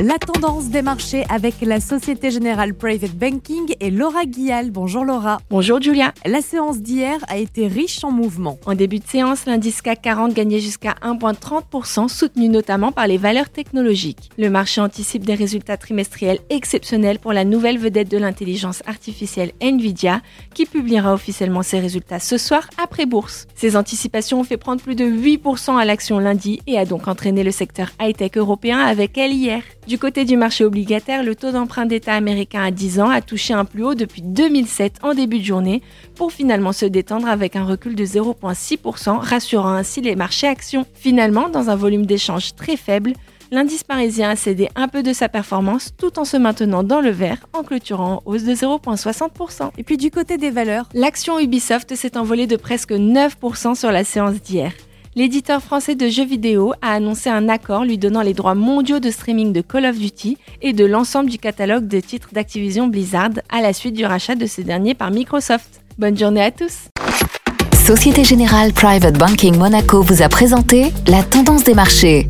La tendance des marchés avec la Société Générale Private Banking et Laura Guial. Bonjour Laura. Bonjour Julia. La séance d'hier a été riche en mouvements. En début de séance, l'indice CAC 40 gagnait jusqu'à 1,30%, soutenu notamment par les valeurs technologiques. Le marché anticipe des résultats trimestriels exceptionnels pour la nouvelle vedette de l'intelligence artificielle Nvidia, qui publiera officiellement ses résultats ce soir après bourse. Ces anticipations ont fait prendre plus de 8% à l'action lundi et a donc entraîné le secteur high-tech européen avec elle hier. Du côté du marché obligataire, le taux d'emprunt d'État américain à 10 ans a touché un plus haut depuis 2007 en début de journée pour finalement se détendre avec un recul de 0,6%, rassurant ainsi les marchés actions. Finalement, dans un volume d'échange très faible, l'indice parisien a cédé un peu de sa performance tout en se maintenant dans le vert en clôturant en hausse de 0,60%. Et puis du côté des valeurs, l'action Ubisoft s'est envolée de presque 9% sur la séance d'hier l'éditeur français de jeux vidéo a annoncé un accord lui donnant les droits mondiaux de streaming de Call of Duty et de l'ensemble du catalogue de titres d'Activision Blizzard à la suite du rachat de ces derniers par Microsoft. Bonne journée à tous. Société Générale Private Banking Monaco vous a présenté la tendance des marchés.